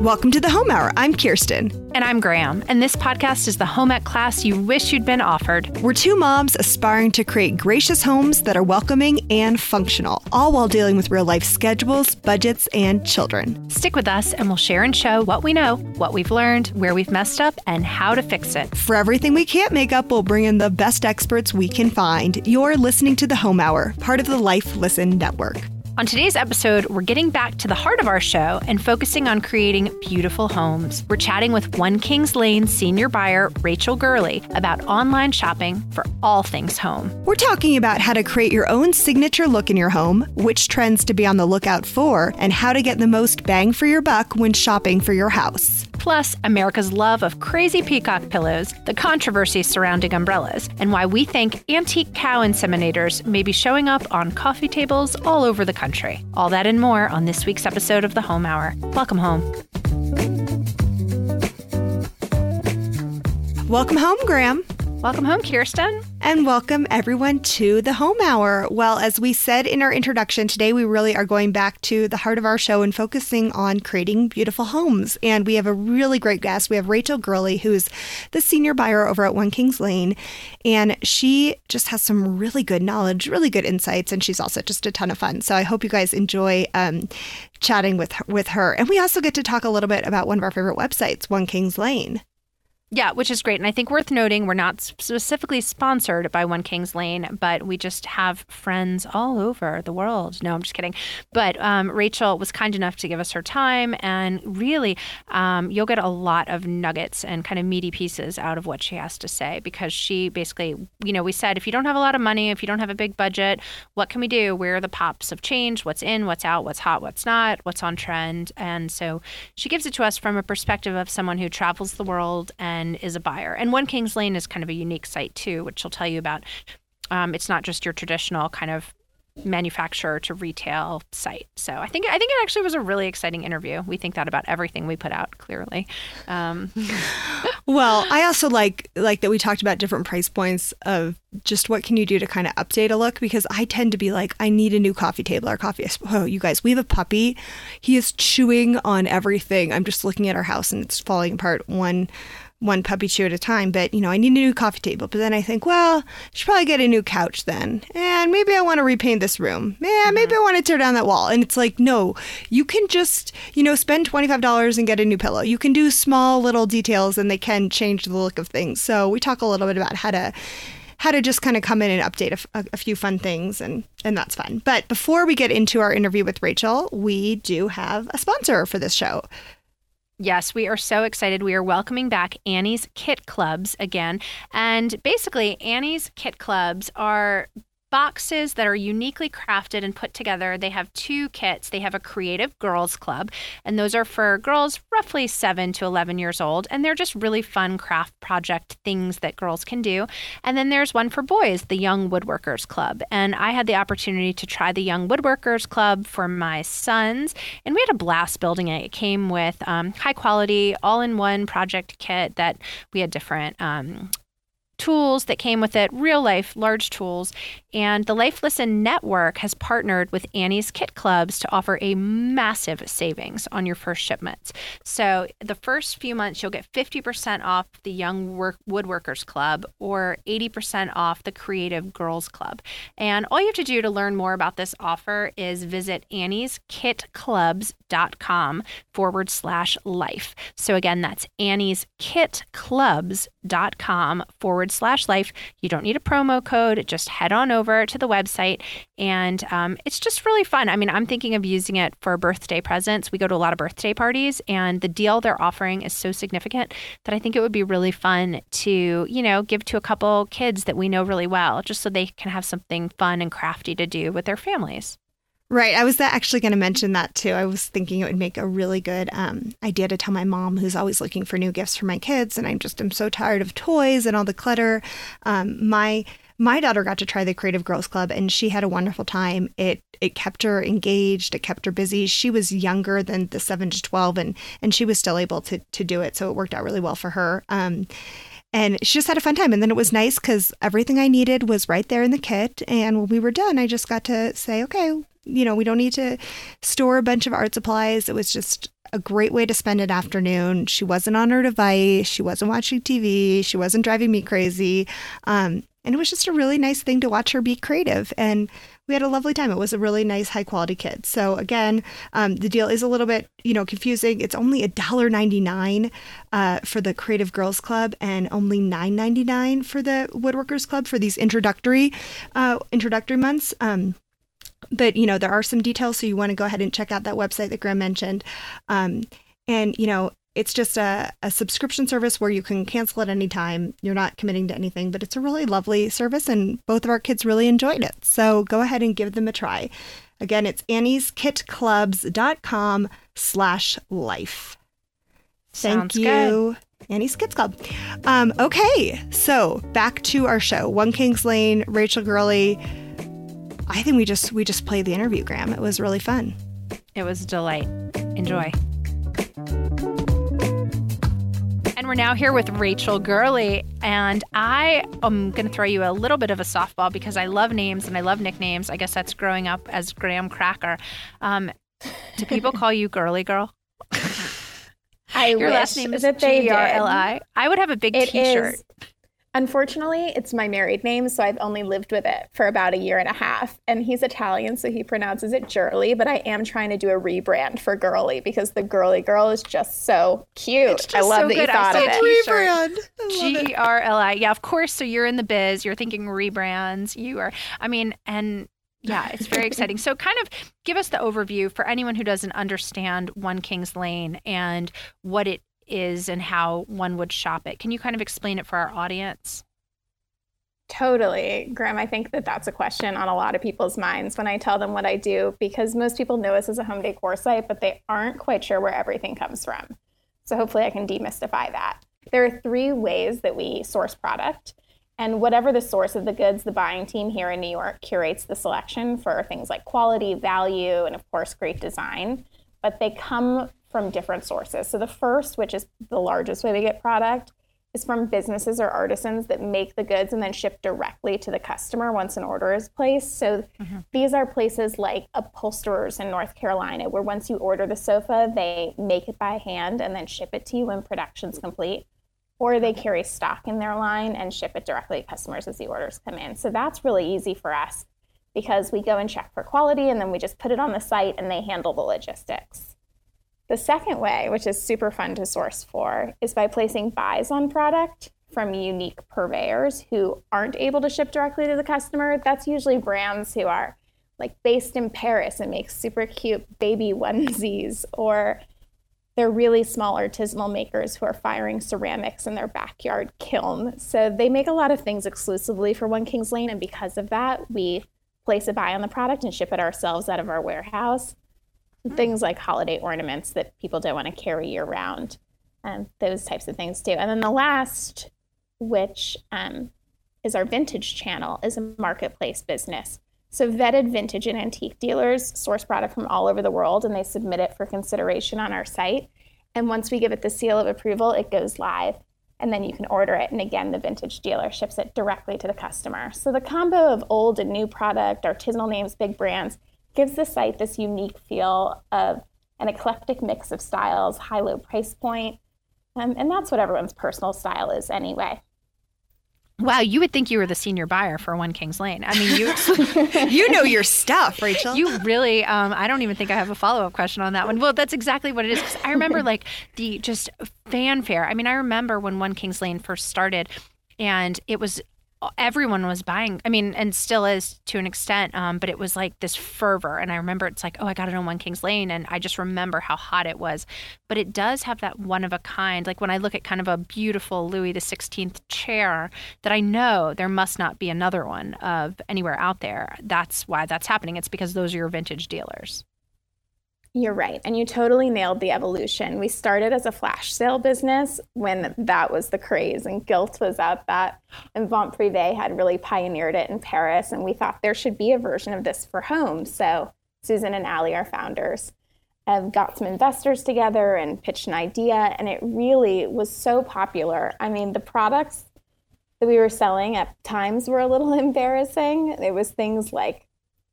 Welcome to the Home Hour. I'm Kirsten. And I'm Graham. And this podcast is the home ec class you wish you'd been offered. We're two moms aspiring to create gracious homes that are welcoming and functional, all while dealing with real life schedules, budgets, and children. Stick with us and we'll share and show what we know, what we've learned, where we've messed up, and how to fix it. For everything we can't make up, we'll bring in the best experts we can find. You're listening to the Home Hour, part of the Life Listened Network. On today's episode, we're getting back to the heart of our show and focusing on creating beautiful homes. We're chatting with One Kings Lane senior buyer Rachel Gerli about online shopping for all things home. We're talking about how to create your own signature look in your home, which trends to be on the lookout for, and how to get the most bang for your buck when shopping for your house. Plus, America's love of crazy peacock pillows, the controversy surrounding umbrellas, and why we think antique cow inseminators may be showing up on coffee tables all over the country. All that and more on this week's episode of the Home Hour. Welcome home. Welcome home, Graham. Welcome home, Kirsten. And welcome everyone to the Home Hour. Well, as we said in our introduction, today we really are going back to the heart of our show and focusing on creating beautiful homes. And we have a really great guest. We have Rachel Gerli, who's the senior buyer over at One Kings Lane. And she just has some really good knowledge, really good insights, and she's also just a ton of fun. So I hope you guys enjoy um, chatting with with her. And we also get to talk a little bit about one of our favorite websites, One Kings Lane. Yeah, which is great. And I think worth noting, we're not specifically sponsored by One Kings Lane, but we just have friends all over the world. No, I'm just kidding. But um, Rachel was kind enough to give us her time. And really, um, you'll get a lot of nuggets and kind of meaty pieces out of what she has to say because she basically, you know, we said if you don't have a lot of money, if you don't have a big budget, what can we do? Where are the pops of change? What's in, what's out, what's hot, what's not, what's on trend? And so she gives it to us from a perspective of someone who travels the world and and is a buyer. And One Kings Lane is kind of a unique site too, which I'll tell you about. Um, it's not just your traditional kind of manufacturer to retail site. So I think I think it actually was a really exciting interview. We think that about everything we put out. Clearly. Um. well, I also like like that we talked about different price points of just what can you do to kind of update a look because I tend to be like I need a new coffee table or coffee. Oh, you guys, we have a puppy. He is chewing on everything. I'm just looking at our house and it's falling apart one one puppy chew at a time. But, you know, I need a new coffee table. But then I think, well, I should probably get a new couch then. And maybe I want to repaint this room. Yeah, mm-hmm. maybe I want to tear down that wall. And it's like, no, you can just, you know, spend $25 and get a new pillow. You can do small little details and they can change the look of things. So we talk a little bit about how to how to just kind of come in and update a, a, few fun things and and that's fun. But before we get into our interview with Rachel, we do have a sponsor for this show. Yes, we are so excited. We are welcoming back Annie's Kit Clubs again. And basically, Annie's Kit Clubs are boxes that are uniquely crafted and put together. They have two kits. They have a creative girls club, and those are for girls roughly 7 to 11 years old, and they're just really fun craft project things that girls can do. And then there's one for boys, the Young Woodworkers Club. And I had the opportunity to try the Young Woodworkers Club for my sons, and we had a blast building it. It came with um, high quality, all in one project kit that we had different um, tools that came with it, real life, large tools. And the Life Listened Network has partnered with Annie's Kit Clubs to offer a massive savings on your first shipments. So the first few months, you'll get 50% off the Young Work- Woodworkers Club or 80% off the Creative Girls Club. And all you have to do to learn more about this offer is visit annieskitclubs.com forward slash life. So again, that's annieskitclubs.com forward forward slash life. You don't need a promo code. Just head on over to the website. And um, it's just really fun. I mean, I'm thinking of using it for birthday presents. We go to a lot of birthday parties, and the deal they're offering is so significant that I think it would be really fun to, you know, give to a couple kids that we know really well, just so they can have something fun and crafty to do with their families. Right. I was actually going to mention that too. I was thinking it would make a really good um, idea to tell my mom, who's always looking for new gifts for my kids, and I'm just am so tired of toys and all the clutter. Um, my my daughter got to try the Creative Girls Club, and she had a wonderful time. It it kept her engaged. It kept her busy. She was younger than the seven to twelve, and and she was still able to to do it. So it worked out really well for her. Um, and she just had a fun time. And then it was nice because everything I needed was right there in the kit. And when we were done, I just got to say, okay, you know, we don't need to store a bunch of art supplies. It was just a great way to spend an afternoon. She wasn't on her device. She wasn't watching TV. She wasn't driving me crazy. Um, and it was just a really nice thing to watch her be creative. And we had a lovely time. It was a really nice, high quality kit. So again, um, the deal is a little bit, you know, confusing. It's only a dollar ninety nine uh, for the Creative Girls Club, and only nine ninety nine for the Woodworkers Club for these introductory, uh, introductory months. Um, but you know, there are some details, so you want to go ahead and check out that website that Graham mentioned. Um, and you know, it's just a, a subscription service where you can cancel at any time. You're not committing to anything, but it's a really lovely service, and both of our kids really enjoyed it. So go ahead and give them a try. Again, it's annieskitclubs.com slash life. Thank Sounds you. good. Annie's Kids Club. Um, okay, so back to our show. One Kings Lane, Rachel Gerli. I think we just we just played the interview, Graham. It was really fun. It was a delight. Enjoy. And we're now here with Rachel Gerli. And I am going to throw you a little bit of a softball because I love names and I love nicknames. I guess that's growing up as Graham Cracker. Um, do people call you Girly Girl? I Your wish last name is that they G R L did. I. I would have a big It T-shirt. is- Unfortunately, it's my married name, so I've only lived with it for about a year and a half. And he's Italian, so he pronounces it Girly, but I am trying to do a rebrand for Girly because the Girly Girl is just so cute. It's I love so that you good. I thought saw of it. t-shirt. I G E R L I. Yeah, of course. So you're in the biz. You're thinking rebrands. You are. I mean, and yeah, it's very exciting. So, kind of give us the overview for anyone who doesn't understand One Kings Lane and what it is and how one would shop it. Can you kind of explain it for our audience? Totally. Graham, I think that that's a question on a lot of people's minds when I tell them what I do because most people know us as a home decor site, but they aren't quite sure where everything comes from. So hopefully I can demystify that. There are three ways that we source product. And whatever the source of the goods, the buying team here in New York curates the selection for things like quality, value, and of course, great design. But they come from different sources. So the first, which is the largest way we get product, is from businesses or artisans that make the goods and then ship directly to the customer once an order is placed. So mm-hmm. these are places like upholsterers in North Carolina, where once you order the sofa, they make it by hand and then ship it to you when production's complete. Or they carry stock in their line and ship it directly to customers as the orders come in. So that's really easy for us because we go and check for quality and then we just put it on the site and they handle the logistics. The second way, which is super fun to source for, is by placing buys on product from unique purveyors who aren't able to ship directly to the customer. That's usually brands who are like based in Paris and make super cute baby onesies, or they're really small artisanal makers who are firing ceramics in their backyard kiln. So they make a lot of things exclusively for One Kings Lane, and because of that, we place a buy on the product and ship it ourselves out of our warehouse things like holiday ornaments that people don't want to carry year round, um, those types of things too. And then the last, which um, is our vintage channel, is a marketplace business. So vetted vintage and antique dealers source product from all over the world and they submit it for consideration on our site. And once we give it the seal of approval, it goes live. And then you can order it. And again, the vintage dealer ships it directly to the customer. So the combo of old and new product, artisanal names, big brands, gives the site this unique feel of an eclectic mix of styles, high low price point. Um, and that's what everyone's personal style is anyway. Wow, you would think you were the senior buyer for One Kings Lane. I mean, you You know your stuff, Rachel. you really um, i don't even think i have a follow-up question on that one well that's exactly what it is 'cause i remember like the just fanfare i mean i remember when one kings lane first started and it was everyone was buying i mean and still is to an extent um, but it was like this fervor. And i remember it's like oh i got it on one kings lane and i just remember how hot it was. But it does have that one of a kind. Like when i look at kind of a beautiful louis the 16th chair that i know there must not be another one of anywhere out there that's why that's happening. It's because those are your vintage dealers You're right. And you totally nailed the evolution. We started as a flash sale business when that was the craze and Gilt was at that. And Vente Privée had really pioneered it in Paris. And we thought there should be a version of this for home. So Susan and Ali, our founders, have got some investors together and pitched an idea. And it really was so popular. I mean, the products that we were selling at times were a little embarrassing. It was things like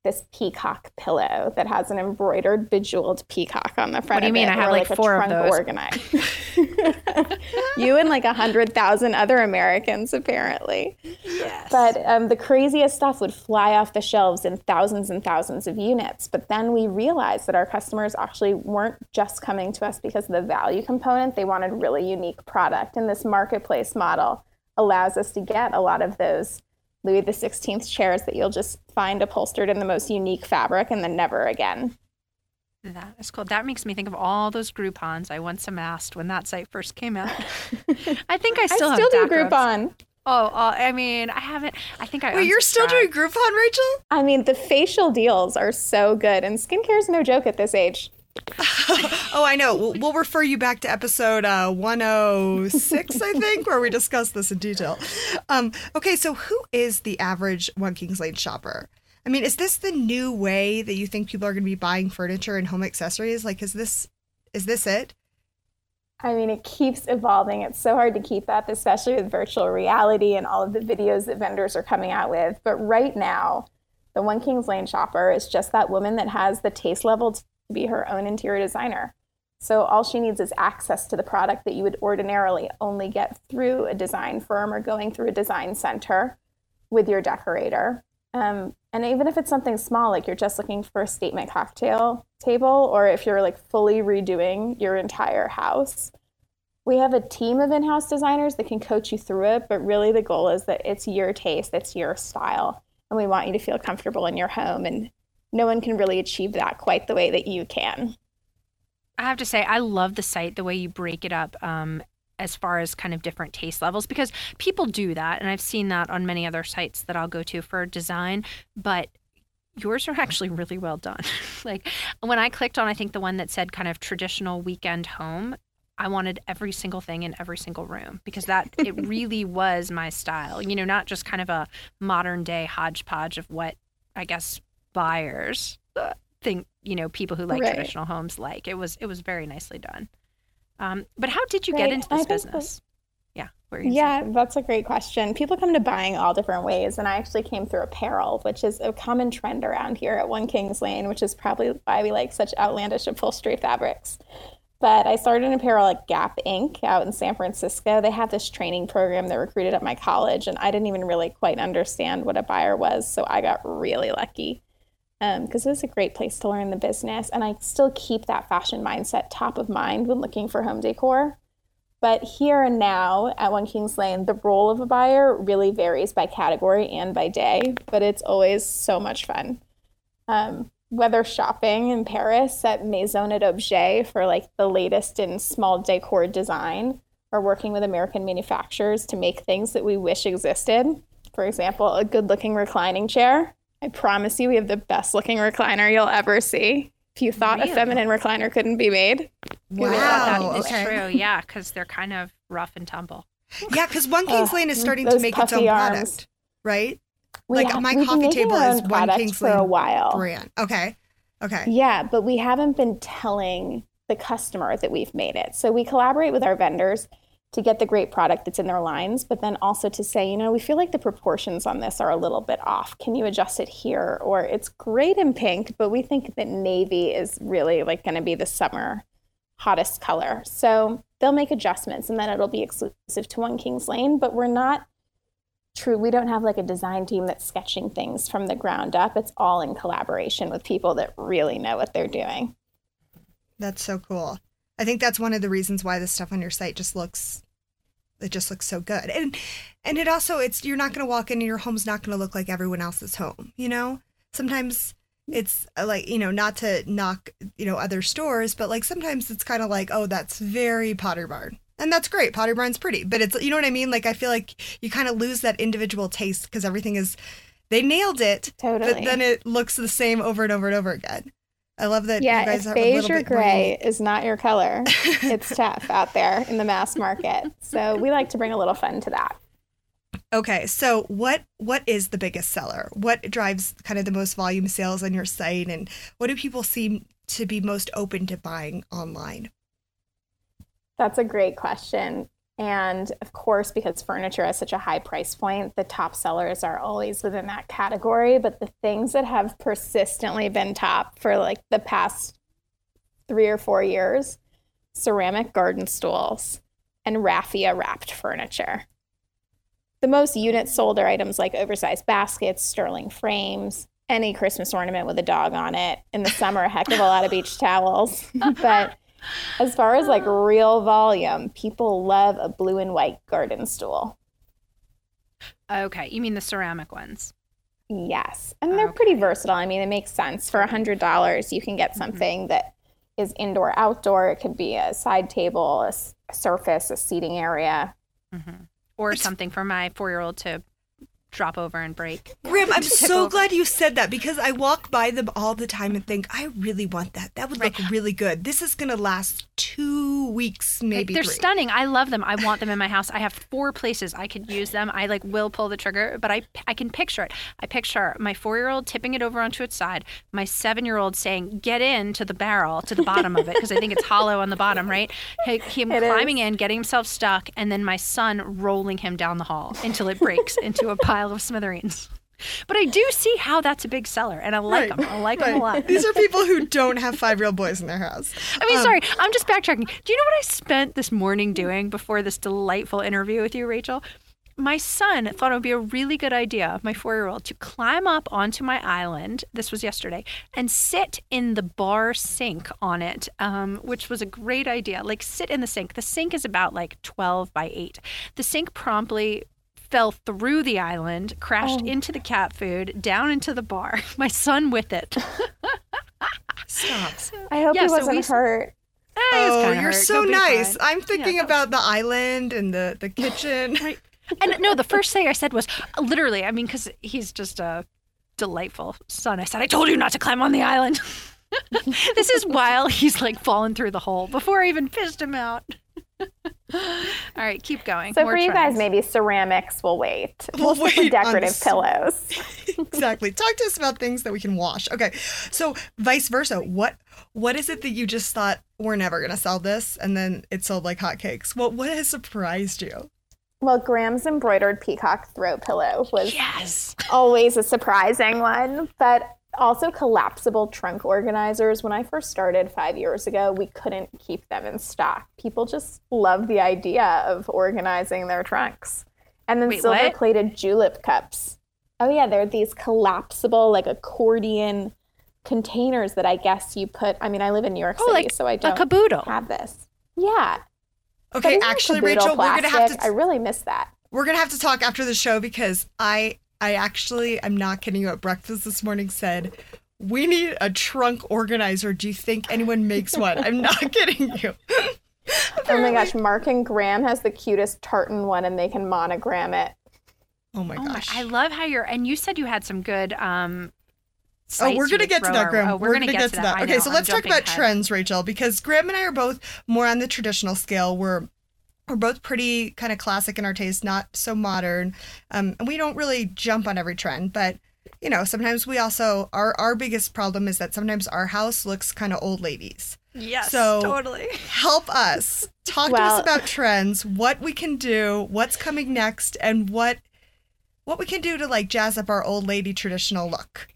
this peacock pillow that has an embroidered bejeweled peacock on the front. What do you of mean? It, I have or like, a four of trunk those. Organized. you and like a hundred thousand other Americans, apparently. Yes. But um, the craziest stuff would fly off the shelves in thousands and thousands of units. But then we realized that our customers actually weren't just coming to us because of the value component; they wanted really unique product, and this marketplace model allows us to get a lot of those Louis XVI chairs that you'll just find upholstered in the most unique fabric and then never again. That is cool. That makes me think of all those Groupons I once amassed when that site first came out. I think I still I have still do back rubs. Groupon. Oh, uh, I mean, I haven't. I think I. Wait, you're still doing. Groupon, Rachel? I mean, the facial deals are so good, and skincare is no joke at this age. Oh, I know. We'll, we'll refer you back to episode uh, 106, I think, where we discuss this in detail. Um, okay, so who is the average One Kings Lane shopper? I mean, is this the new way that you think people are going to be buying furniture and home accessories? Like, is this is this it? I mean, it keeps evolving. It's so hard to keep up, especially with virtual reality and all of the videos that vendors are coming out with. But right now, the One Kings Lane shopper is just that woman that has the taste level be her own interior designer. So all she needs is access to the product that you would ordinarily only get through a design firm or going through a design center with your decorator. Um, and even if it's something small, like you're just looking for a statement cocktail table, or if you're like fully redoing your entire house, we have a team of in house designers that can coach you through it. But really, the goal is that it's your taste, it's your style. And we want you to feel comfortable in your home. And no one can really achieve that quite the way that you can. I have to say, I love the site, the way you break it up um, as far as kind of different taste levels, because people do that. And I've seen that on many other sites that I'll go to for design. But yours are actually really well done. like when I clicked on, I think the one that said kind of traditional weekend home, I wanted every single thing in every single room because that it really was my style. You know, not just kind of a modern day hodgepodge of what I guess buyers uh, think. You know, people who like Right. traditional homes like. It was it was very nicely done. Um, but how did you get into this business? Yeah, what were you gonna say? Yeah, that's a great question. People come to buying all different ways, and I actually came through apparel, which is a common trend around here at One Kings Lane, which is probably why we like such outlandish upholstery fabrics. But I started in apparel at Gap Inc. out in San Francisco. They had this training program that recruited at my college, and I didn't even really quite understand what a buyer was, so I got really lucky because it was a great place to learn the business. And I still keep that fashion mindset top of mind when looking for home decor. But here and now at One Kings Lane, the role of a buyer really varies by category and by day, but it's always so much fun. Um, whether shopping in Paris at Maison et Objet for like the latest in small decor design, or working with American manufacturers to make things that we wish existed. For example, a good looking reclining chair. I promise you, we have the best looking recliner you'll ever see. If you thought Really? a feminine recliner couldn't be made, Wow. That Oh, okay. true. Yeah, because they're kind of rough and tumble. Yeah, because One Kings Ugh, Lane is starting to make its own arms. product, right? we Like, ha- my coffee table is One product Kings for a while. Brand. Okay. Okay. Yeah, but we haven't been telling the customer that we've made it. So we collaborate with our vendors to get the great product that's in their lines, but then also to say, you know, we feel like the proportions on this are a little bit off. Can you adjust it here? Or it's great in pink, but we think that navy is really like going to be the summer hottest color. So they'll make adjustments and then it'll be exclusive to One Kings Lane, but we're not true. We don't have like a design team that's sketching things from the ground up. It's all in collaboration with people that really know what they're doing. That's so cool. I think that's one of the reasons why the stuff on your site just looks it just looks so good. And and it also it's you're not going to walk in and your home's not going to look like everyone else's home, you know? Sometimes it's uh, like, you know, not to knock, you know, other stores, but like sometimes it's kind of like, oh, that's very Pottery Barn. And that's great. Pottery Barn's pretty, but it's you know what I mean? Like I feel like you kind of lose that individual taste because everything is they nailed it, Totally. but then it looks the same over and over and over again. I love that you yeah, guys if have a beige or more gray is not your color, it's tough out there in the mass market. So we like to bring a little fun to that. Okay, so what what is the biggest seller? What drives kind of the most volume sales on your site, and what do people seem to be most open to buying online? That's a great question. And of course, because furniture has such a high price point, the top sellers are always within that category. But the things that have persistently been top for like the past three or four years ceramic garden stools and raffia wrapped furniture. The most units sold are items like oversized baskets, sterling frames, any Christmas ornament with a dog on it. In the summer, a heck of a lot of beach towels. but as far as like real volume, people love a blue and white garden stool. Okay, you mean the ceramic ones? Yes. And they're okay. pretty versatile. I mean, it makes sense. For a $100, you can get mm-hmm. something mm-hmm. that is indoor, outdoor. It could be a side table, a, surface, a seating area. Mm-hmm. Or something for my four year old to drop over and break. Graham, I'm so over. glad you said that because I walk by them all the time and think, I really want that. That would right. look really good. This is going to last two weeks, maybe. They're three. stunning. I love them. I want them in my house. I have four places I could use them. I like will pull the trigger, but I I can picture it. I picture my four year old tipping it over onto its side, my seven year old saying, "Get in to the barrel, to the bottom of it," because I think it's hollow on the bottom, right? Him it climbing is. in, getting himself stuck, and then my son rolling him down the hall until it breaks into a pile of smithereens. But I do see how that's a big seller, and I like right. them. I like right. them a lot. These are people who don't have five old boys in their house. I mean, um, sorry, I'm just backtracking. Do you know what I spent this morning doing before this delightful interview with you, Rachel? my son thought it would be a really good idea, my four year old, to climb up onto my island. This was yesterday, and sit in the bar sink on it, um, which was a great idea. Like, sit in the sink. The sink is about like 12 by 8. The sink promptly fell through the island, crashed oh. into the cat food, down into the bar. My son with it. Stop. I hope yeah, he wasn't so we, hurt. Eh, oh, you're hurt. so nice. I'm thinking yeah, about was... the island and the, the kitchen. right. And no, the first thing I said was literally, I mean, because he's just a delightful son. I said, I told you not to climb on the island. this is while he's like falling through the hole before I even fished him out. All right, keep going. So More for you guys, maybe ceramics will wait. We'll, we'll wait decorative pillows. exactly. Talk to us about things that we can wash. Okay, so vice versa. What what is it that you just thought we're never gonna sell this, and then it sold like hotcakes? What what has surprised you? Well, Graham's embroidered peacock throw pillow was yes. always a surprising one, but also collapsible trunk organizers. When I first started five years ago, we couldn't keep them in stock. People just love the idea of organizing their trunks. And then silver plated julep cups. Oh yeah, they're these collapsible like accordion containers that I guess you put. I mean, I live in New York oh, City, like so I don't a caboodle. have this. Yeah. Okay, actually, Rachel, plastic, we're gonna have to. I really miss that. We're gonna have to talk after the show because I I actually, I'm not kidding you, at breakfast this morning said, we need a trunk organizer. Do you think anyone makes one? I'm not kidding you. oh my gosh, Mark and Graham has the cutest tartan one and they can monogram it. Oh my gosh. Oh my, I love how you're, and you said you had some good, um, Oh, we're gonna get to that, Graham. Oh, we're, we're gonna, gonna, get, to that. that. Okay, so let's talk about ahead. trends, Rachel, because Graham and I are both more on the traditional scale. We're we're both pretty kind of classic in our taste, not so modern. Um, and we don't really jump on every trend, but you know, sometimes we also our our biggest problem is that sometimes our house looks kind of old ladies. Yes, so totally. Help us. Talk well, to us about trends, what we can do, what's coming next, and what what we can do to like jazz up our old lady traditional look.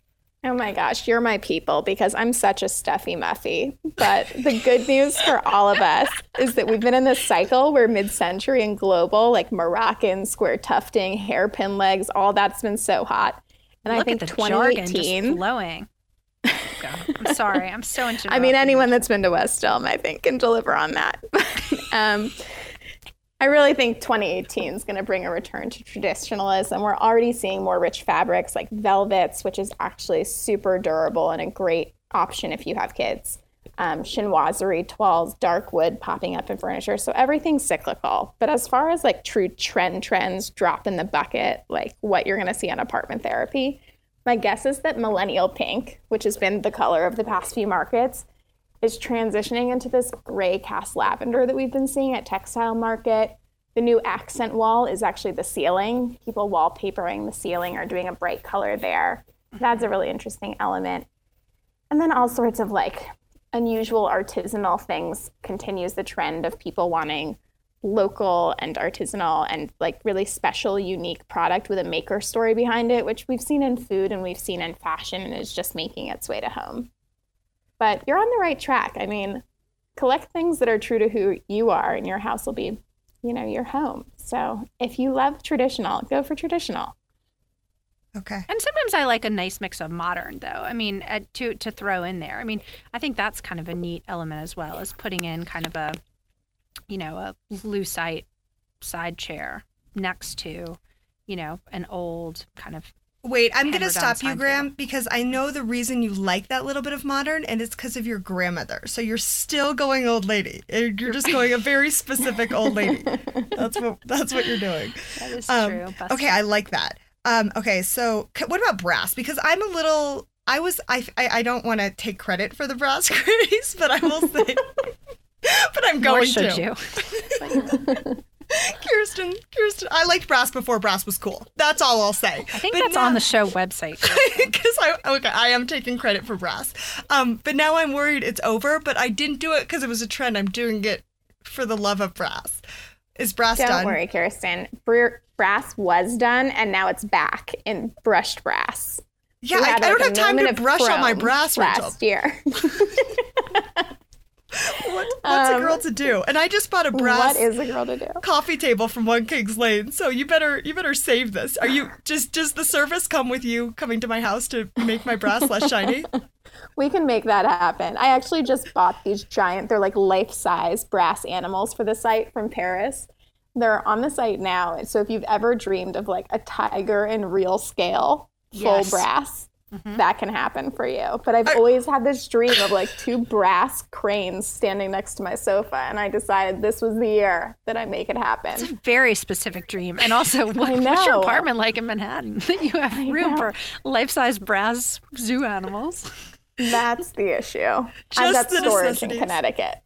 Oh my gosh, you're my people because I'm such a stuffy muffy. But the good news for all of us is that we've been in this cycle where mid century and global, like Moroccan, square tufting, hairpin legs, all that's been so hot. And Look I think 2018 flowing. I'm sorry. I'm so into I mean, anyone that's been to West Elm, I think, can deliver on that. um, I really think 2018 is going to bring a return to traditionalism. We're already seeing more rich fabrics like velvets, which is actually super durable and a great option if you have kids. Um, chinoiserie, toiles, dark wood popping up in furniture. So everything's cyclical. But as far as like true trend trends, drop in the bucket, like what you're going to see on apartment therapy, my guess is that millennial pink, which has been the color of the past few markets, is transitioning into this gray cast lavender that we've been seeing at Textile Market. The new accent wall is actually the ceiling. People wallpapering the ceiling or doing a bright color there. That's a really interesting element. And then all sorts of like unusual artisanal things continues the trend of people wanting local and artisanal and like really special, unique product with a maker story behind it, which we've seen in food and we've seen in fashion and is just making its way to home. But you're on the right track. I mean, collect things that are true to who you are, and your house will be, you know, your home. So if you love traditional, go for traditional. Okay. And sometimes I like a nice mix of modern, though. I mean, uh, to to throw in there. I mean, I think that's kind of a neat element as well as putting in kind of a, you know, a lucite side chair next to, you know, an old kind of. Wait, I'm going to stop you, Graham, because I know the reason you like that little bit of modern, and it's because of your grandmother. So you're still going old lady. You're just going a very specific old lady. That's what that's what you're doing. That is Um, true. Okay, I like that. Um, okay, so c- what about brass? Because I'm a little. I was. I. I, I don't want to take credit for the brass craze, but I will say. but I'm Nor going should to. you. Kirsten, Kirsten, I liked brass before brass was cool. That's all I'll say. I think that's on the show website. because I okay, I am taking credit for brass. Um, but now I'm worried it's over. But I didn't do it because it was a trend. I'm doing it for the love of brass. Is brass done? Don't done? worry, Kirsten. Br- brass was done, and now it's back in brushed brass. Yeah, I, I don't like, have time to brush all my chrome brass, Rachel. last year. What, what's a Um, girl to do? And I just bought a brass what is a girl to do? coffee table from One Kings Lane. So you better you better save this. Are you just does the service come with you coming to my house to make my brass less shiny? We can make that happen. I actually just bought these giant, they're like life size brass animals for the site from Paris. They're on the site now. So if you've ever dreamed of like a tiger in real scale, full Yes. brass, Mm-hmm. that can happen for you. But I've always had this dream of like two brass cranes standing next to my sofa. And I decided this was the year that I make it happen. It's a very specific dream. And also, what, what's your apartment like in Manhattan that you have room for life size brass zoo animals? That's the issue. I've Just got the storage in. Connecticut.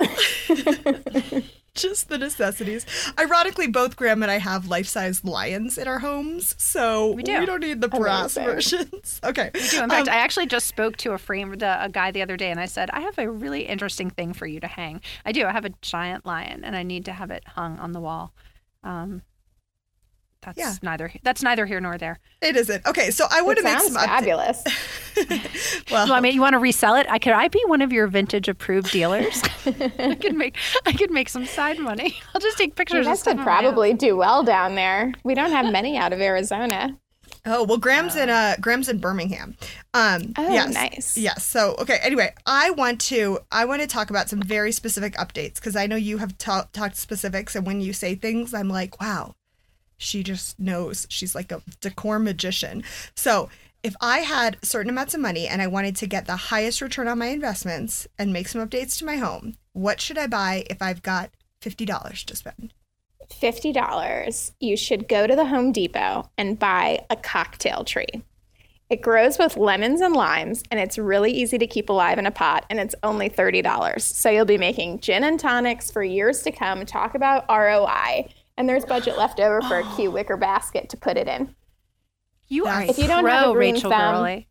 just the necessities. Ironically, both Graham and I have life-size lions in our homes, so we, do. don't need the brass versions. Okay. We do. In fact, I actually just spoke to a frame, the, a guy the other day, and I said, I have a really interesting thing for you to hang. I do. I have a giant lion, and I need to have it hung on the wall. Um, that's Yeah. neither. That's neither here nor there. It isn't. Okay, so I want It to make some fabulous. Well, So, I mean, you want to resell it? I could. I be one of your vintage approved dealers? I could make. I could make some side money. I'll just take pictures. of guys could on my house. probably do well down there. We don't have many out of Arizona. Oh well, Graham's in uh Graham's in Birmingham. Um, Oh, yes, nice. Yes. So okay. Anyway, I want to I want to talk about some very specific updates because I know you have ta- talked specifics, and when you say things, I'm like, wow, she just knows. She's like a decor magician. So if I had certain amounts of money and I wanted to get the highest return on my investments and make some updates to my home, what should I buy if I've got fifty dollars to spend? $50, you should go to the Home Depot and buy a cocktail tree. It grows with lemons and limes, and it's really easy to keep alive in a pot, and it's only $30. So you'll be making gin and tonics for years to come. Talk about ROI. And there's budget left over for a cute wicker basket to put it in. You are If you don't pro, have a green Rachel thumb, Gerli.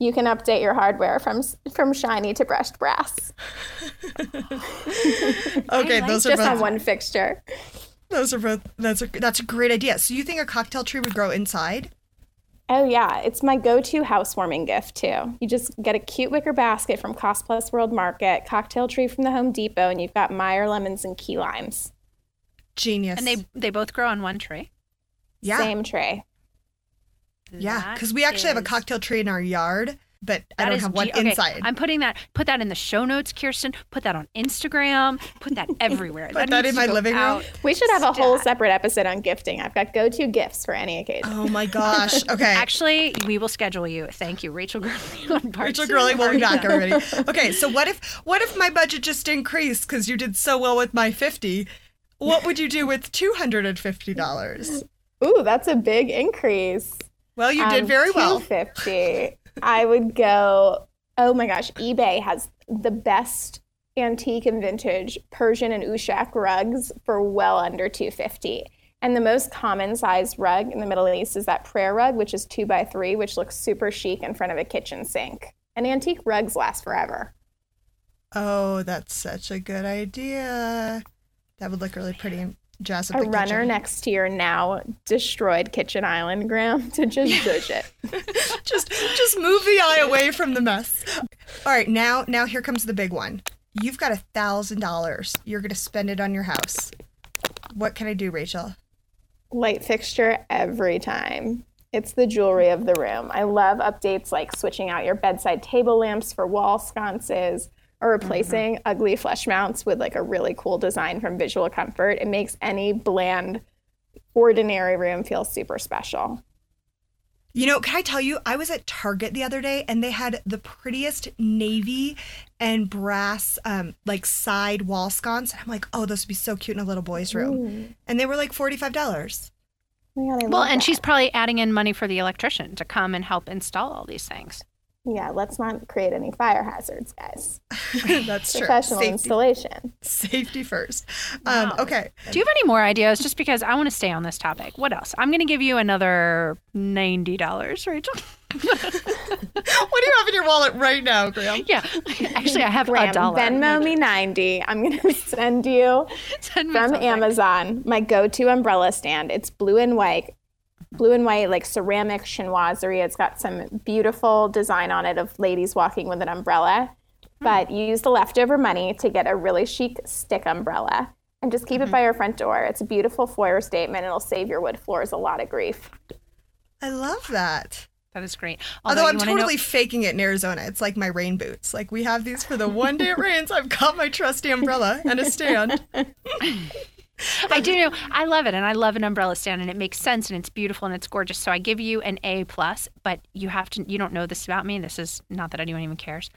You can update your hardware from from shiny to brushed brass, Okay, like those are just both on one fixture. those are both that's a that's a great idea. So you think a cocktail tree would grow inside? Oh yeah, it's my go-to housewarming gift too. You just get a cute wicker basket from Cost Plus World Market, cocktail tree from the Home Depot, and you've got Meyer lemons and key limes. Genius. And they they both grow on one tree. yeah. Same tray. Yeah, because we actually have a cocktail tree in our yard, but I that don't have one ge- okay, inside. I'm putting that. Put that in the show notes, Kirsten. Put that on Instagram. Put that everywhere. Put that needs in my living room? out. We should have a whole Stat. separate episode on gifting. I've got go-to gifts for any occasion. oh my gosh. Okay. Actually, we will schedule you. Thank you, Rachel Gerli. on Rachel and Gerli will be back Parks. already. Okay, so what if what if my budget just increased because you did so well with my fifty? What would you do with two hundred and fifty dollars? Ooh, that's a big increase. Well, you did Um, very well. 250. I would go. Oh my gosh, eBay has the best antique and vintage Persian and Ushak rugs for well under 250. And the most common size rug in the Middle East is that prayer rug, which is two by three, which looks super chic in front of a kitchen sink. And antique rugs last forever. Oh, that's such a good idea. That would look really pretty in, Jess. A runner next to your now destroyed kitchen island, Graham, to just judge it. just just move the eye away from the mess. All right, now now here comes the big one. You've got a thousand dollars. You're gonna spend it on your house. What can I do, Rachel? Light fixture every time. It's the jewelry of the room. I love updates like switching out your bedside table lamps for wall sconces or replacing mm-hmm. ugly flush mounts with like a really cool design from Visual Comfort. It makes any bland, ordinary room feel super special. You know, can I tell you, I was at Target the other day and they had the prettiest navy and brass, um, like side wall sconce. And I'm like, oh, this would be so cute in a little boy's room. Ooh. And they were like $45. Oh well, and that. she's probably adding in money for the electrician to come and help install all these things. Yeah, let's not create any fire hazards, guys. That's true. Professional Safety. installation. Safety first. Um, wow. Um, okay. Do you have any more ideas? Just because I want to stay on this topic. What else? I'm going to give you another ninety dollars, Rachel. what do you have in your wallet right now, Graham? Yeah, actually, I have Graham, a dollar. Venmo me ninety. I'm gonna send you send from Amazon my go-to umbrella stand. It's blue and white blue and white, like ceramic chinoiserie. It's got some beautiful design on it of ladies walking with an umbrella. Hmm. But you use the leftover money to get a really chic stick umbrella and just keep mm-hmm. it by your front door. It's a beautiful foyer statement. It'll save your wood floors a lot of grief. I love that. That is great. Although, Although I'm totally know- faking it in Arizona. It's like my rain boots. Like we have these for the one day it rains. I've got my trusty umbrella and a stand. I do. know. I love it, and I love an umbrella stand, and it makes sense, and it's beautiful, and it's gorgeous. So I give you an A plus. But you have to. You don't know this about me. This is not that anyone even cares.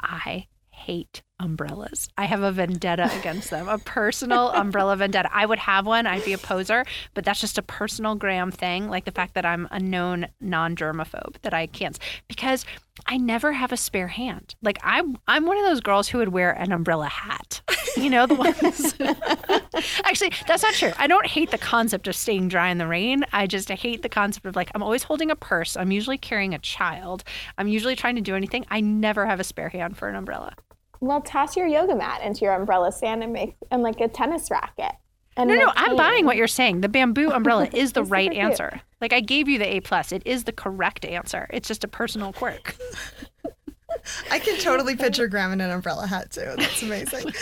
I hate umbrellas. I have a vendetta against them, a personal umbrella vendetta. I would have one, I'd be a poser, but that's just a personal Graham thing, like the fact that I'm a known non germaphobe, that I can't. Because I never have a spare hand. Like I'm I'm one of those girls who would wear an umbrella hat. You know, the ones Actually, that's not true. I don't hate the concept of staying dry in the rain. I just hate the concept of like I'm always holding a purse. I'm usually carrying a child. I'm usually trying to do anything. I never have a spare hand for an umbrella. Well, toss your yoga mat into your umbrella stand and make and like a tennis racket. And no, no, I'm buying what you're saying. The bamboo umbrella is the right answer. Like I gave you the A plus. It is the correct answer. It's just a personal quirk. I can totally picture Graham in an umbrella hat too. That's amazing.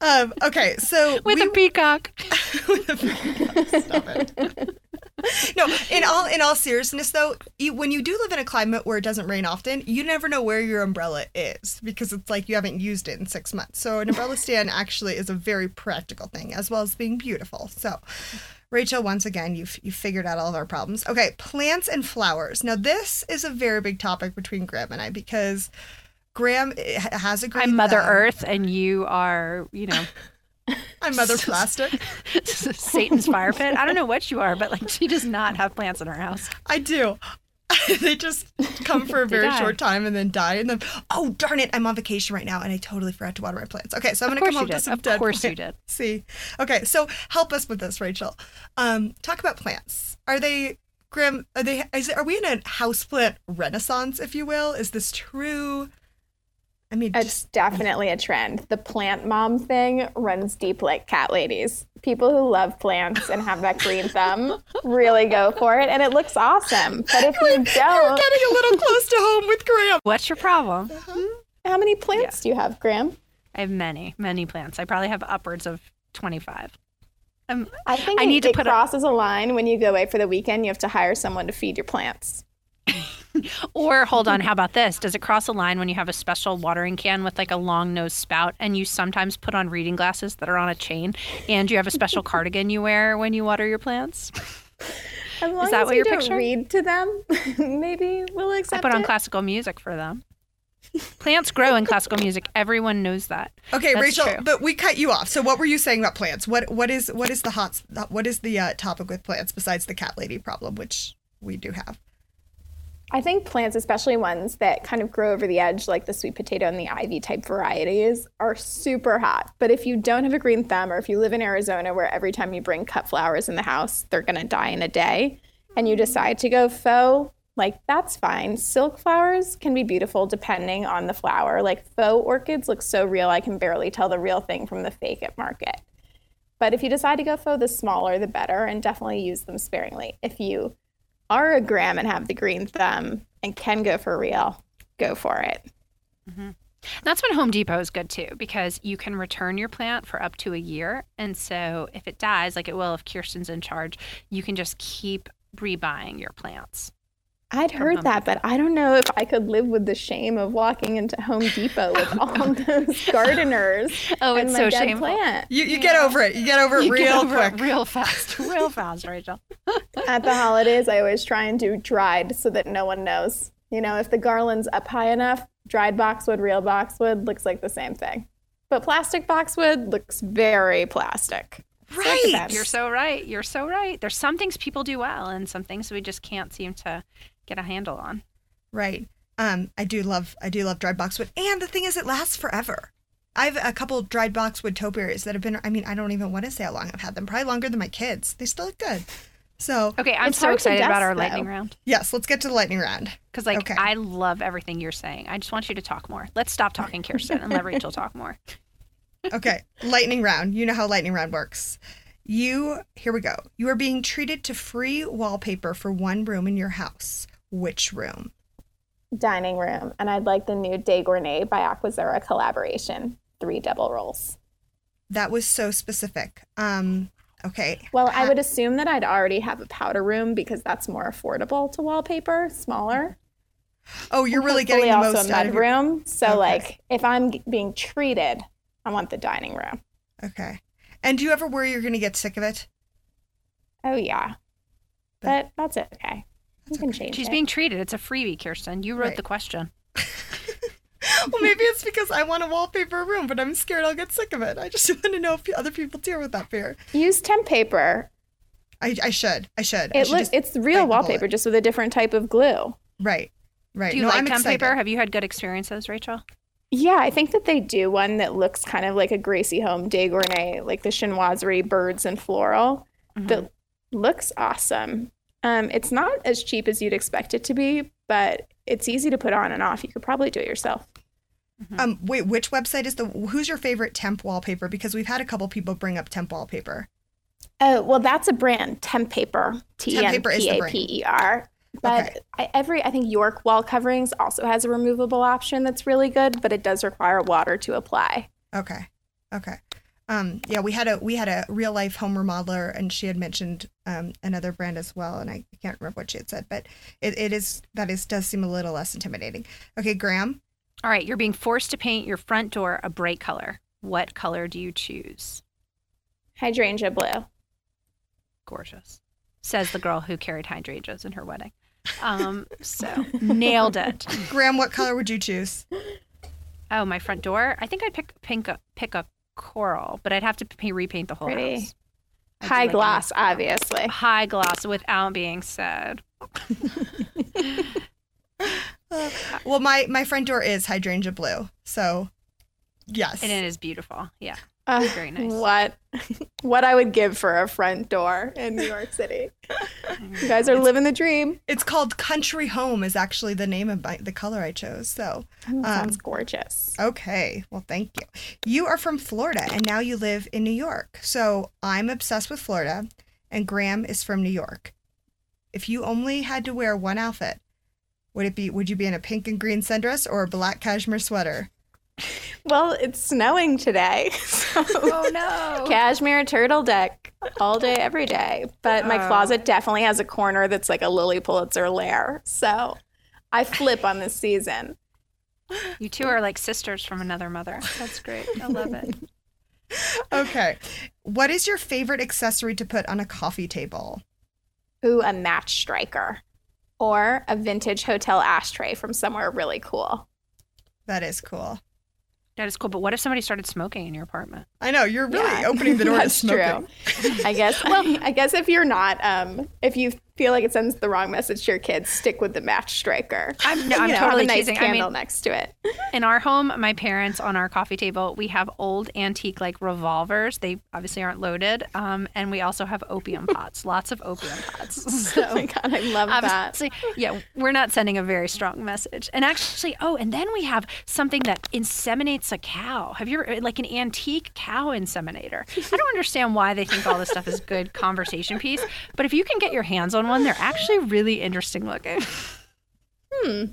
Um, okay, so with we, a peacock. with a peacock. Stop it no, in all in all seriousness though, you, when you do live in a climate where it doesn't rain often, you never know where your umbrella is because it's like you haven't used it in 6 months. So an umbrella stand actually is a very practical thing as well as being beautiful. So Rachel, once again, you've you figured out all of our problems. Okay, plants and flowers. Now this is a very big topic between Graham and I because Graham eh, has a great. I'm Mother Earth, and you are, you know, I'm Mother Plastic. Satan's fire pit. I don't know what you are, but like she does not have plants in her house. I do. they just come for a very short time and then die. And then, oh darn it, I'm on vacation right now and I totally forgot to water my plants. Okay, so I'm going to come up with some of dead. Of course plants. you did. See, okay, so help us with this, Rachel. Um, talk about plants. Are they, Grim, Are they? Is, are we in a houseplant renaissance, if you will? Is this true? I mean, it's just, definitely a trend. The plant mom thing runs deep like cat ladies. People who love plants and have that green thumb really go for it, and it looks awesome. But if you don't, you're getting a little close to home with Graham. What's your problem? Uh-huh. How many plants yeah. do you have, Graham? I have many, many plants. I probably have upwards of twenty-five. Um, I think I need it, to put it crosses a, a line when you go away for the weekend. You have to hire someone to feed your plants. or hold on, how about this? Does it cross a line when you have a special watering can with like a long nose spout and you sometimes put on reading glasses that are on a chain and you have a special cardigan you wear when you water your plants? As long Is that as what you you're don't picturing? read to them, maybe we'll accept I put on it. classical music for them. Plants grow in classical music. Everyone knows that. Okay, That's Rachel, true. but we cut you off. So what were you saying about plants? What what is what is the hot what is the uh, topic with plants besides the cat lady problem, which we do have? I think plants, especially ones that kind of grow over the edge, like the sweet potato and the ivy type varieties, are super hot. But if you don't have a green thumb, or if you live in Arizona where every time you bring cut flowers in the house, they're going to die in a day, and you decide to go faux, like that's fine. Silk flowers can be beautiful depending on the flower. Like faux orchids look so real, I can barely tell the real thing from the fake at market. But if you decide to go faux, the smaller, the better, and definitely use them sparingly. If you are a gram and have the green thumb and can go for real, go for it. Mm-hmm. That's when Home Depot is good too, because you can return your plant for up to a year. And so if it dies, like it will if Kirsten's in charge, you can just keep rebuying your plants. I'd heard that, but I don't know if I could live with the shame of walking into Home Depot with all those gardeners Oh, and it's my so dead shameful. plant. You, you get over it. You get over it You real get over it quick. real fast, real fast, Rachel. At the holidays, I always try and do dried so that no one knows. You know, if the garland's up high enough, dried boxwood, real boxwood looks like the same thing. But plastic boxwood looks very plastic. Right. You're so right. You're so right. There's some things people do well, and some things we just can't seem to get a handle on. Right. Um, I do love I do love dried boxwood, and the thing is, it lasts forever. I have a couple dried boxwood topiaries that have been. I mean, I don't even want to say how long I've had them. Probably longer than my kids. They still look good. So Okay, I'm so excited about our though. lightning round yes, let's get to the lightning round. because, like, Okay. I love everything you're saying. I just want you to talk more. Let's stop talking, Kirsten, and let Rachel talk more. Okay, lightning round. You know how lightning round works. You here we go. You are being treated to free wallpaper for one room in your house. Which room? dining room, and I'd like the new De Gournay by Aquazzura collaboration, three double rolls. That was so specific. Um. Okay. Well, I would assume that I'd already have a powder room because that's more affordable to wallpaper, smaller. Oh, you're really getting the also most a out of your. room. So, Okay. like, if I'm being treated, I want the dining room. Okay. And do you ever worry you're going to get sick of it? Oh yeah, but that's it, okay. You can change She's it. being treated. It's a freebie, Kirsten. You wrote Right. the question. well, maybe it's because I want to wallpaper a room, but I'm scared I'll get sick of it. I just want to know if other people deal with that fear. Use temp paper. I, I should. I should. I It should looks it's real wallpaper, bullet. just with a different type of glue. Right. Right. Do you no, like I'm temp excited. paper? Have you had good experiences, Rachel? Yeah, I think that they do one that looks kind of like a Gracie Home De Gournay, like the chinoiserie birds and floral. That mm-hmm. looks awesome. Um, it's not as cheap as you'd expect it to be, but it's easy to put on and off. You could probably do it yourself. Um, wait, which website is the? Who's your favorite temp wallpaper? Because we've had a couple people bring up temp wallpaper. Oh, well, that's a brand, Temp Paper, T E N Paper is the brand. P E R. But Okay. I, every, I think York Wall Coverings also has a removable option that's really good, but it does require water to apply. Okay. Okay. Um, yeah, we had a we had a real life home remodeler, and she had mentioned um, another brand as well, and I can't remember what she had said, but it, it is that is does seem a little less intimidating. Okay, Graham. All right, you're being forced to paint your front door a bright color. What color do you choose? Hydrangea blue. Gorgeous, says the girl who carried hydrangeas in her wedding. Um, so nailed it. Graham, what color would you choose? Oh, my front door. I think I'd pick pink a, pick a coral, but I'd have to p- repaint the whole Pretty. house. I do High like gloss, nice- obviously. High gloss, without being said. Well, my my front door is hydrangea blue, so yes. And it is beautiful. Yeah. Uh, Very nice. What, what I would give for a front door in New York City. You guys are living the dream. It's called Country Home. Is actually the name of my, the color I chose. So That sounds Um, gorgeous. Okay, well, thank you. You are from Florida and now you live in New York. So I'm obsessed with Florida, and Graham is from New York. If you only had to wear one outfit, would it be? Would you be in a pink and green sundress or a black cashmere sweater? Well, it's snowing today. So Oh no. cashmere turtle deck all day, every day. But my Oh. closet definitely has a corner that's like a Lilly Pulitzer lair. So I flip on this season. You two are like sisters from another mother. That's great. I love it. Okay, what is your favorite accessory to put on a coffee table? Ooh, a match striker or a vintage hotel ashtray from somewhere really cool. That is cool. That is cool. But what if somebody started smoking in your apartment? I know you're really Yeah, opening the door to that's smoking. true. I guess. Well, I guess if you're not, um, if you feel like it sends the wrong message to your kids. Stick with the match striker. I'm, no, I'm know, totally have a nice teasing. I candle mean, next to it. in our home, my parents on our coffee table, we have old antique like revolvers. They obviously aren't loaded, um, and we also have opium pots. Lots of opium pots. So, Oh my god, I love that. Yeah, we're not sending a very strong message. And actually, oh, and then we have something that inseminates a cow. Have you ever, like an antique cow inseminator? I don't understand why they think all this stuff is good conversation piece, but if you can get your hands on they're actually really interesting looking. Hmm.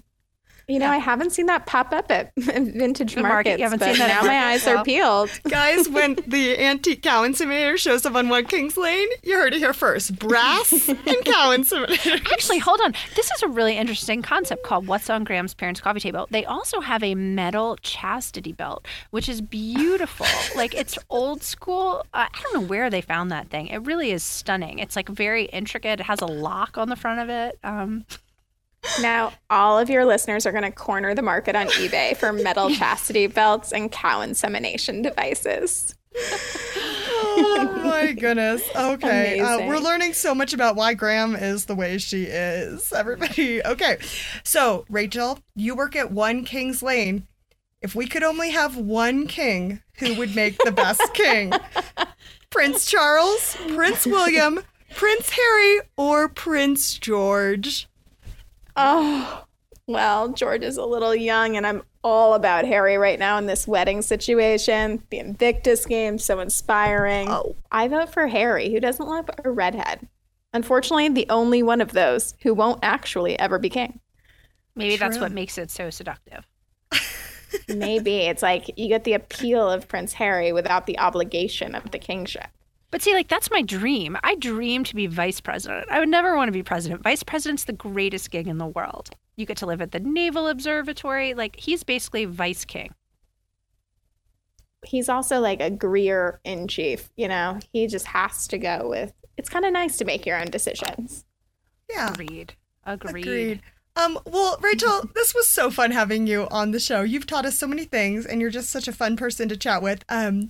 You know, I haven't seen that pop up at vintage The market, you haven't seen that now my markets? eyes are peeled. Guys, when the antique cow inseminator shows up on One Kings Lane, you heard it here first. Brass and cow inseminator. Actually, hold on. This is a really interesting concept called What's on Graham's Parents' Coffee Table. They also have a metal chastity belt, which is beautiful. like it's old school. Uh, I don't know where they found that thing. It really is stunning. It's like very intricate. It has a lock on the front of it. Um, Now, all of your listeners are going to corner the market on eBay for metal chastity belts and cow insemination devices. Oh my goodness. Okay. Uh, we're learning so much about why Graham is the way she is. Everybody. Okay. So, Rachel, you work at One Kings Lane. If we could only have one king, who would make the best king? Prince Charles, Prince William, Prince Harry, or Prince George? Oh, well, George is a little young, and I'm all about Harry right now in this wedding situation. The Invictus game, so inspiring. Oh. I vote for Harry, who doesn't love a redhead. Unfortunately, the only one of those who won't actually ever be king. maybe that's what makes it so seductive. Maybe it's like you get the appeal of Prince Harry without the obligation of the kingship. But see, like that's my dream. I dream to be vice president. I would never want to be president. Vice president's the greatest gig in the world. You get to live at the Naval Observatory. Like he's basically vice king. He's also like a Greer in chief, you know? He just has to go with it's kind of nice to make your own decisions. Yeah. Agreed. Agreed. Agreed. Um, well, Rachel, this was so fun having you on the show. You've taught us so many things, and you're just such a fun person to chat with. Um,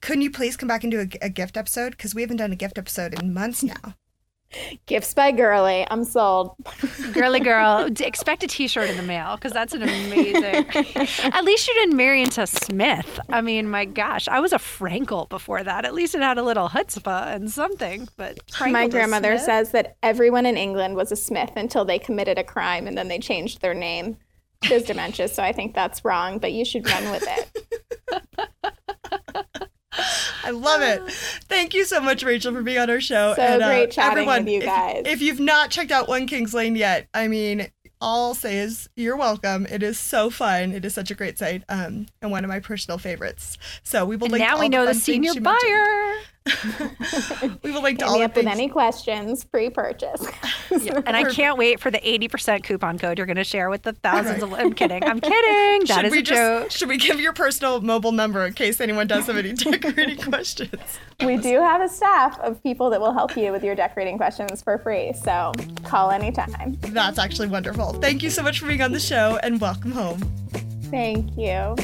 couldn't you please come back and do a, a gift episode? Because we haven't done a gift episode in months now. Gifts by Gerli. I'm sold. Girly girl, expect a T-shirt in the mail because that's an amazing. At least you didn't marry into Smith. I mean, my gosh, I was a Frankel before that. At least it had a little chutzpah and something. But Frankel My grandmother Smith? says that everyone in England was a Smith until they committed a crime and then they changed their name. She has dementia, so I think that's wrong, but you should run with it. I love it. Thank you so much, Rachel, for being on our show. So and, uh, great chatting everyone, with you if- guys. If, you've not checked out One Kings Lane yet, I mean, all I'll say is you're welcome. It is so fun. It is such a great site, um, and one of my personal favorites. So we will And now we know the senior buyer. mentioned. Buyer. We will link to Hit all me the up with any questions, pre-purchase. And I can't wait for the 80% coupon code you're going to share with the thousands of. I'm kidding. I'm kidding. That should is we a just joke. should we give your personal mobile number in case anyone does have any decorating questions? we do have a staff of people that will help you with your decorating questions for free, so call anytime. That's actually wonderful. Thank you so much for being on the show and welcome home. Thank you.